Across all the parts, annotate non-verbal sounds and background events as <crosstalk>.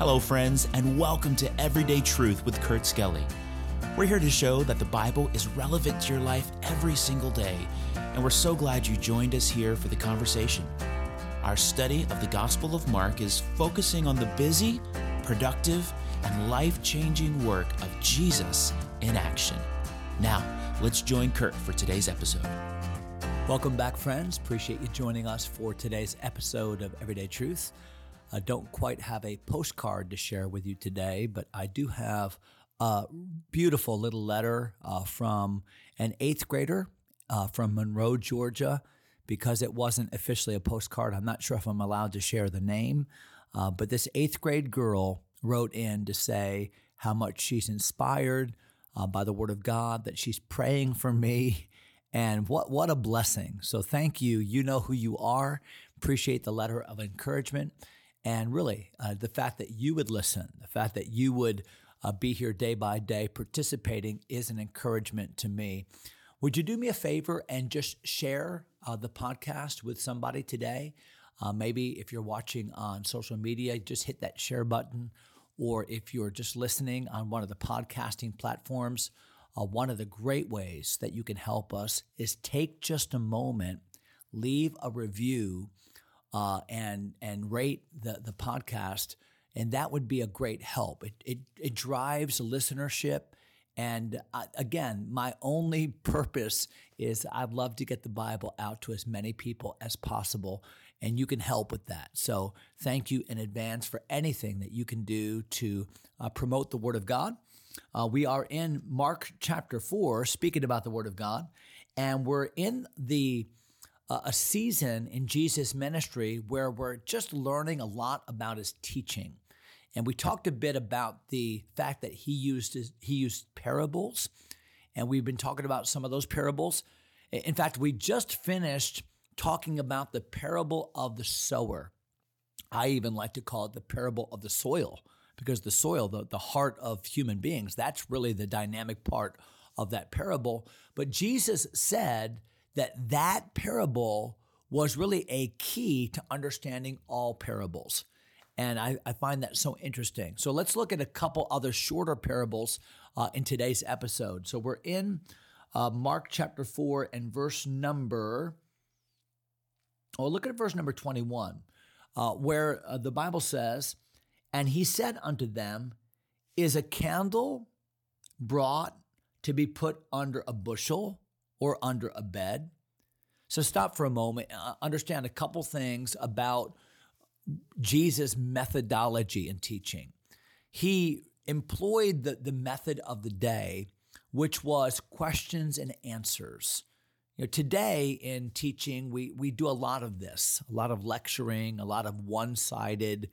Hello, friends, and welcome to Everyday Truth with Kurt Skelly. We're here to show that the Bible is relevant to your life every single day, and we're so glad you joined us here for the conversation. Our study of the Gospel of Mark is focusing on the busy, productive, and life changing work of Jesus in action. Now, let's join Kurt for today's episode. Welcome back, friends. Appreciate you joining us for today's episode of Everyday Truth. I don't quite have a postcard to share with you today, but I do have a beautiful little letter uh, from an eighth grader uh, from Monroe, Georgia. Because it wasn't officially a postcard, I'm not sure if I'm allowed to share the name. Uh, but this eighth grade girl wrote in to say how much she's inspired uh, by the Word of God, that she's praying for me, and what what a blessing. So thank you. You know who you are. Appreciate the letter of encouragement. And really, uh, the fact that you would listen, the fact that you would uh, be here day by day participating is an encouragement to me. Would you do me a favor and just share uh, the podcast with somebody today? Uh, maybe if you're watching on social media, just hit that share button. Or if you're just listening on one of the podcasting platforms, uh, one of the great ways that you can help us is take just a moment, leave a review uh, and and rate the the podcast, and that would be a great help. It it, it drives listenership. And uh, again, my only <laughs> purpose is I'd love to get the Bible out to as many people as possible, and you can help with that. So, thank you in advance for anything that you can do to uh, promote the Word of God. Uh, we are in Mark chapter 4, speaking about the Word of God, and we're in the a season in Jesus' ministry where we're just learning a lot about his teaching. And we talked a bit about the fact that he used his, he used parables, and we've been talking about some of those parables. In fact, we just finished talking about the parable of the sower. I even like to call it the parable of the soil because the soil, the, the heart of human beings, that's really the dynamic part of that parable. But Jesus said that that parable was really a key to understanding all parables. And I, I, find that so interesting. So let's look at a couple other shorter parables uh, in today's episode. So we're in uh, Mark chapter 4 and verse number, oh, look at verse number 21, uh, where uh, the Bible says, And he said unto them, Is a candle brought to be put under a bushel or under a bed. So stop for a moment, uh, understand a couple things about Jesus' methodology in teaching. He employed the, the method of the day, which was questions and answers. You know, today in teaching, we, we do a lot of this, a lot of lecturing, a lot of one sided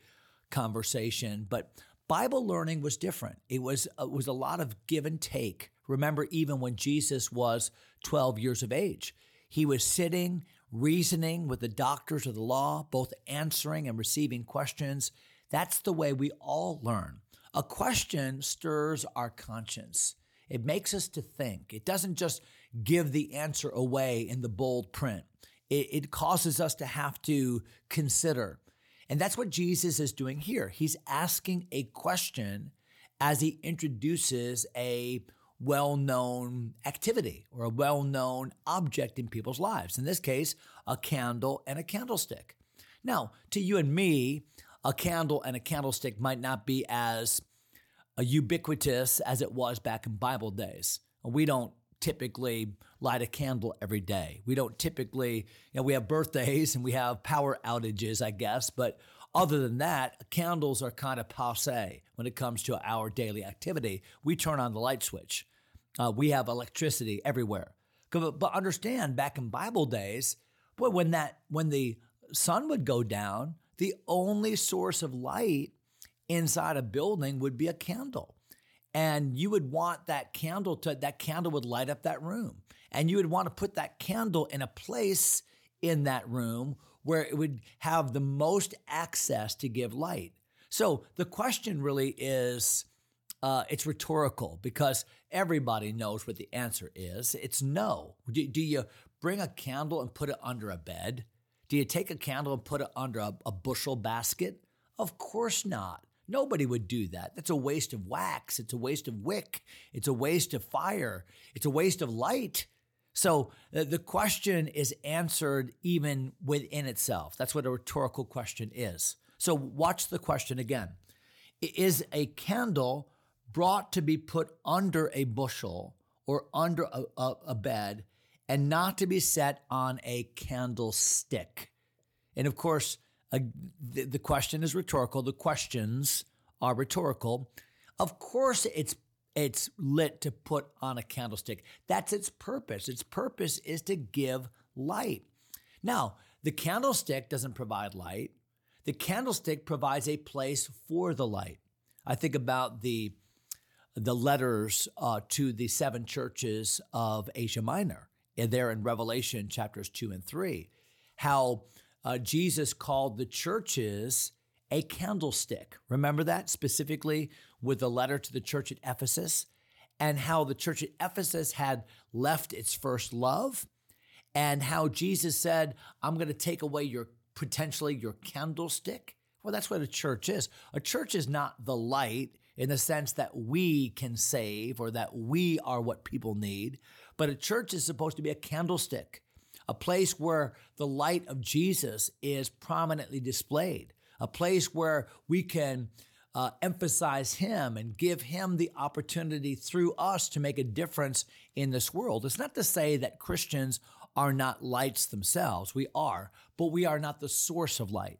conversation. But Bible learning was different. It was, it uh, was a lot of give and take. Remember, even when Jesus was 12 years of age. He was sitting, reasoning with the doctors of the law, both answering and receiving questions. That's the way we all learn. A question stirs our conscience. It makes us to think. It doesn't just give the answer away in the bold print. It, it causes us to have to consider. And that's what Jesus is doing here. He's asking a question as he introduces a well known activity or a well known object in people's lives. In this case, a candle and a candlestick. Now, to you and me, a candle and a candlestick might not be as uh, ubiquitous as it was back in Bible days. We don't typically light a candle every day. We don't typically, you know, we have birthdays and we have power outages, I guess, but other than that, candles are kind of passe when it comes to our daily activity. We turn on the light switch. Uh, we have electricity everywhere. But understand, back in Bible days, boy, when that when the sun would go down, the only source of light inside a building would be a candle. And you would want that candle to that candle would light up that room. And you would want to put that candle in a place in that room where it would have the most access to give light. So the question really is uh, it's rhetorical because everybody knows what the answer is. It's no. Do, do, you bring a candle and put it under a bed? Do you take a candle and put it under a, a bushel basket? Of course not. Nobody would do that. That's a waste of wax. It's a waste of wick. It's a waste of fire. It's a waste of light. So uh, the question is answered even within itself. That's what a rhetorical question is. So watch the question again. Is a candle brought to be put under a bushel or under a, a, a bed and not to be set on a candlestick? And of course, uh, the, the question is rhetorical. The questions are rhetorical. Of course, it's it's lit to put on a candlestick. That's its purpose. Its purpose is to give light. Now, the candlestick doesn't provide light. The candlestick provides a place for the light. I think about the the letters uh, to the seven churches of Asia Minor, and there in Revelation chapters two and three, how uh, Jesus called the churches a candlestick. Remember that specifically with the letter to the church at Ephesus and how the church at Ephesus had left its first love and how Jesus said, I'm going to take away your potentially your candlestick. Well, that's what a church is. A church is not the light in the sense that we can save or that we are what people need, but a church is supposed to be a candlestick, a place where the light of Jesus is prominently displayed a place where we can uh, emphasize Him and give Him the opportunity through us to make a difference in this world. It's not to say that Christians are not lights themselves. We are, but we are not the source of light.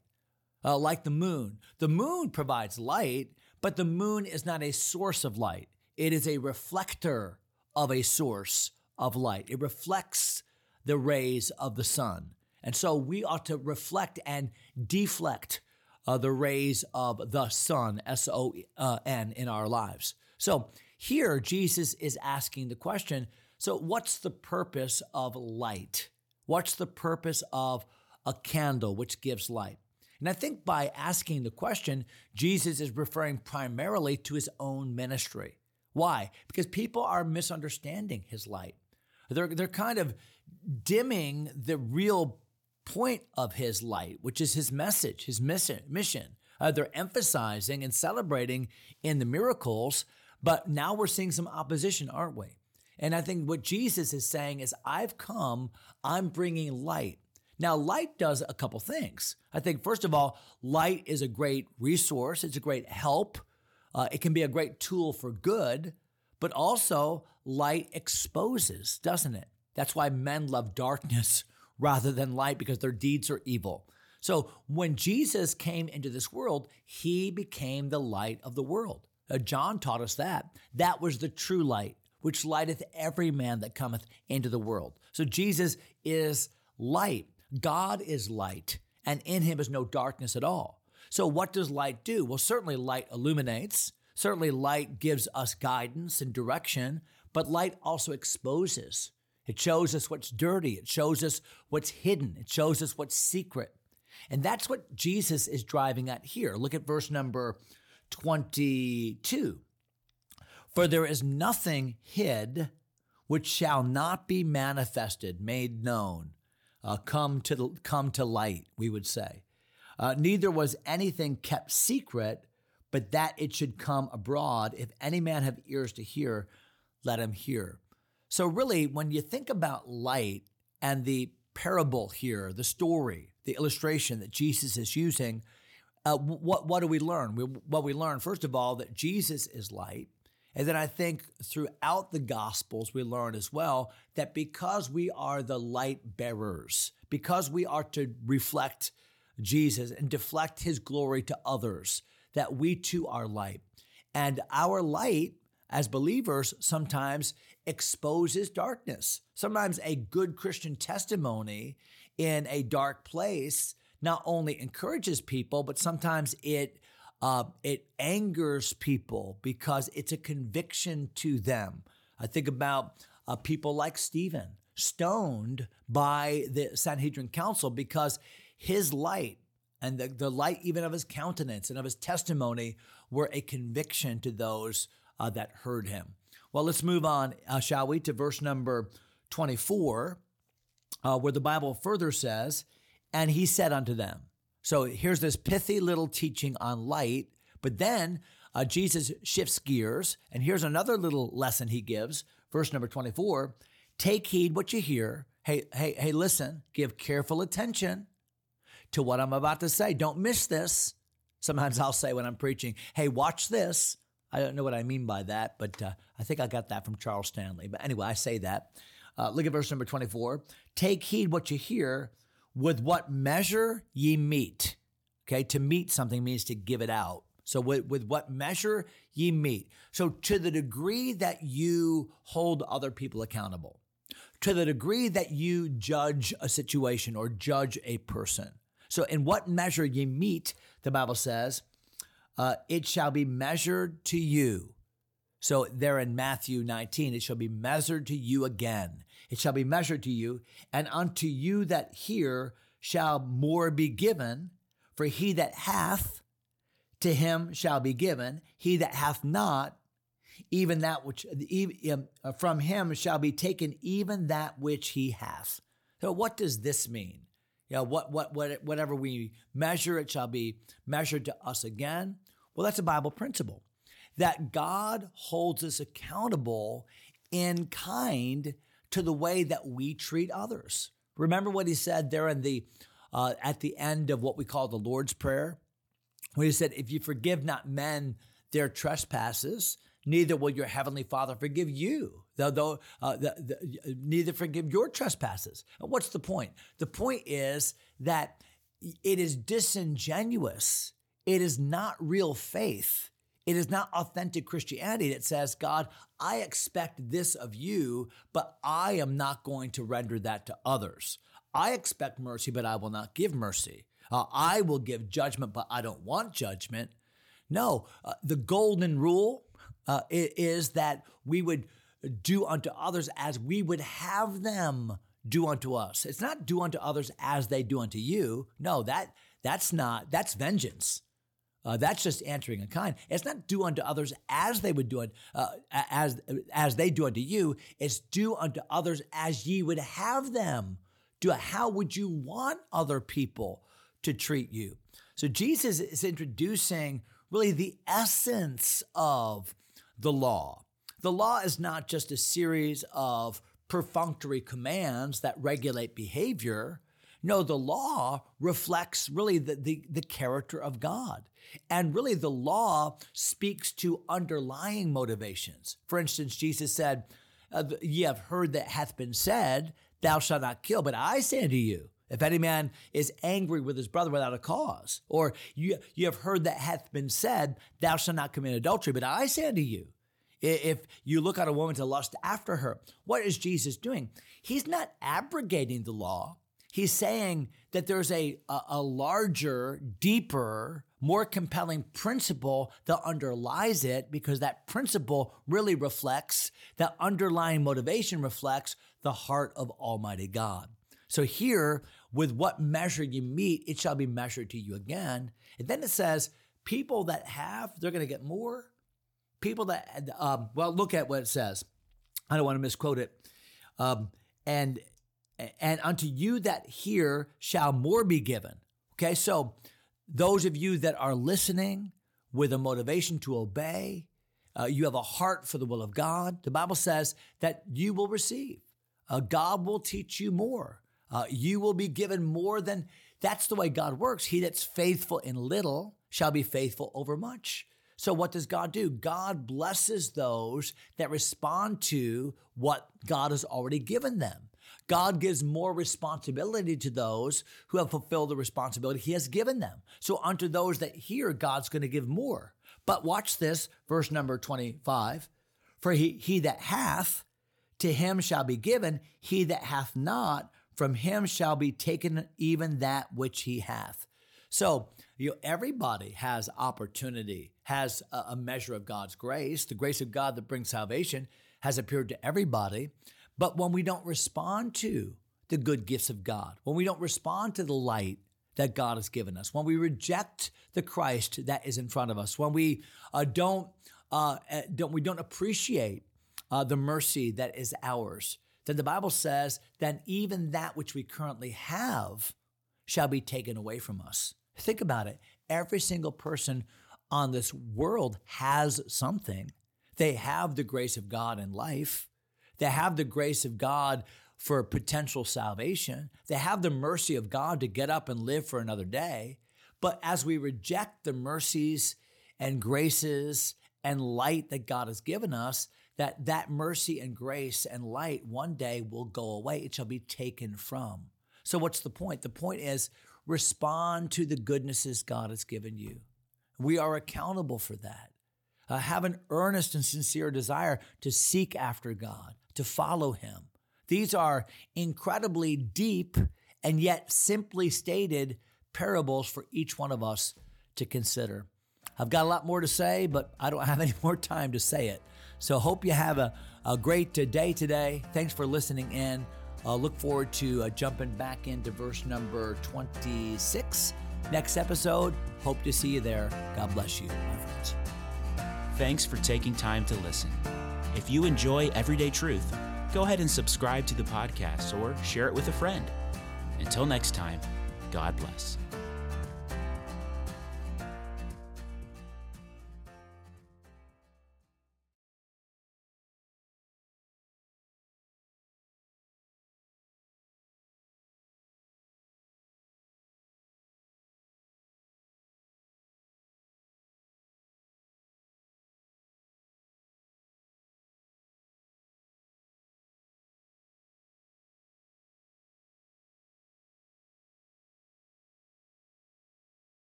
Uh, like the moon. The moon provides light, but the moon is not a source of light. It is a reflector of a source of light. It reflects the rays of the sun. And so we ought to reflect and deflect uh, the rays of the sun, S O N, in our lives. So here, Jesus is asking the question so, what's the purpose of light? What's the purpose of a candle which gives light? And I think by asking the question, Jesus is referring primarily to his own ministry. Why? Because people are misunderstanding his light. They're, they're kind of dimming the real point of his light, which is his message, his mission. Uh, they're emphasizing and celebrating in the miracles, but now we're seeing some opposition, aren't we? And I think what Jesus is saying is, I've come, I'm bringing light. Now, light does a couple things. I think, first of all, light is a great resource, it's a great help, uh, it can be a great tool for good, but also light exposes, doesn't it? That's why men love darkness rather than light because their deeds are evil. So when Jesus came into this world, he became the light of the world. Uh, John taught us that. That was the true light, which lighteth every man that cometh into the world. So Jesus is light. God is light, and in him is no darkness at all. So what does light do? Well, certainly light illuminates. Certainly light gives us guidance and direction, but light also exposes. It shows us what's dirty. It shows us what's hidden. It shows us what's secret. And that's what Jesus is driving at here. Look at verse number 22. For there is nothing hid which shall not be manifested, made known, uh, come to come to light, we would say. Uh, neither was anything kept secret, but that it should come abroad. If any man have ears to hear, let him hear. So, really, when you think about light and the parable here, the story, the illustration that Jesus is using, uh, what, what do we learn? We, what we learn, first of all, that Jesus is light. And then I think throughout the Gospels, we learn as well that because we are the light bearers, because we are to reflect Jesus and deflect his glory to others, that we too are light. And our light as believers sometimes exposes darkness. Sometimes a good Christian testimony in a dark place not only encourages people, but sometimes it uh, it angers people because it's a conviction to them. I think about uh, people like Stephen, stoned by the Sanhedrin council because his light and the, the light even of his countenance and of his testimony were a conviction to those uh, that heard him. Well, let's move on, uh, shall we, to verse number 24, uh, where the Bible further says, And he said unto them, so here's this pithy little teaching on light, But then uh, Jesus shifts gears, and here's another little lesson he gives. Verse number 24 Take heed what you hear. Hey, hey, hey, listen, give careful attention to what I'm about to say. Don't miss this. Sometimes I'll say when I'm preaching, hey, watch this. I don't know what I mean by that, but uh, I think I got that from Charles Stanley. But anyway, I say that. Uh, look at verse number 24. Take heed what you hear with what measure ye mete. Okay, to mete something means to give it out. So, with, with what measure ye mete. So, to the degree that you hold other people accountable, to the degree that you judge a situation or judge a person. So, in what measure ye mete, the Bible says, uh, it shall be measured to you. So, there in Matthew 19, it shall be measured to you again. It shall be measured to you, and unto you that hear shall more be given. For he that hath, to him shall be given. He that hath not, even that which um, uh, from him shall be taken, even that which he hath. So, what does this mean? You know, what, what, what, whatever we measure, it shall be measured to us again. Well, that's a Bible principle that God holds us accountable in kind to the way that we treat others. Remember what he said there in the uh, at the end of what we call the Lord's Prayer, where he said, "If you forgive not men their trespasses, neither will your heavenly Father forgive you. Though, though uh, the, the, neither forgive your trespasses." And what's the point? The point is that it is disingenuous. It is not real faith it is not authentic Christianity that says, God, I expect this of you, but I am not going to render that to others. I expect mercy, but I will not give mercy. Uh, I will give judgment, but I don't want judgment. No, uh, the golden rule uh, is that we would do unto others as we would have them do unto us. It's not do unto others as they do unto you. No, that that's not that's vengeance. Uh, that's just answering in kind. It's not do unto others as they would do it, uh, as as they do unto you. It's do unto others as ye would have them do. How would you want other people to treat you? So Jesus is introducing really the essence of the law. The law is not just a series of perfunctory commands that regulate behavior. No, the law reflects really the, the, the, character of God. And really, the law speaks to underlying motivations. For instance, Jesus said, uh, Ye have heard that hath been said, Thou shalt not kill. But I say unto you, if any man is angry with his brother without a cause, or you, you have heard that hath been said, Thou shalt not commit adultery. But I say unto you, if you look at a woman to lust after her, what is Jesus doing? He's not abrogating the law. He's saying that there's a, a, a larger, deeper, more compelling principle that underlies it because that principle really reflects, that underlying motivation reflects the heart of Almighty God. So here, with what measure you mete, it shall be measured to you again. And then it says, people that have, they're going to get more. People that, um, well, look at what it says. I don't want to misquote it. Um, and and unto you that hear shall more be given. Okay, so those of you that are listening with a motivation to obey, uh, you have a heart for the will of God. The Bible says that you will receive. Uh, God will teach you more. Uh, you will be given more than that's the way God works. He that's faithful in little shall be faithful over much. So, what does God do? God blesses those that respond to what God has already given them. God gives more responsibility to those who have fulfilled the responsibility he has given them. So unto those that hear, God's going to give more. But watch this, verse number 25. For he, he that hath, to him shall be given. He that hath not, from him shall be taken even that which he hath. So, you know, everybody has opportunity, has a, a measure of God's grace. The grace of God that brings salvation has appeared to everybody. But when we don't respond to the good gifts of God, when we don't respond to the light that God has given us, when we reject the Christ that is in front of us, when we uh, don't, uh, eh, don't we don't appreciate uh, the mercy that is ours, then the Bible says that even that which we currently have shall be taken away from us. Think about it. Every single person on this world has something. They have the grace of God in life. They have the grace of God for potential salvation. They have the mercy of God to get up and live for another day. But as we reject the mercies and graces and light that God has given us, that that mercy and grace and light one day will go away. It shall be taken from. So what's the point? The point is respond to the goodnesses God has given you. We are accountable for that. Uh, have an earnest and sincere desire to seek after God, to follow Him. These are incredibly deep and yet simply stated parables for each one of us to consider. I've got a lot more to say, but I don't have <laughs> any more time to say it. So, hope you have a, a great day today. Thanks for listening in. Uh, look forward to uh, jumping back into verse number 26 next episode. Hope to see you there. God bless you, my friends. Thanks for taking time to listen. If you enjoy Everyday Truth, go ahead and subscribe to the podcast or share it with a friend. Until next time, God bless.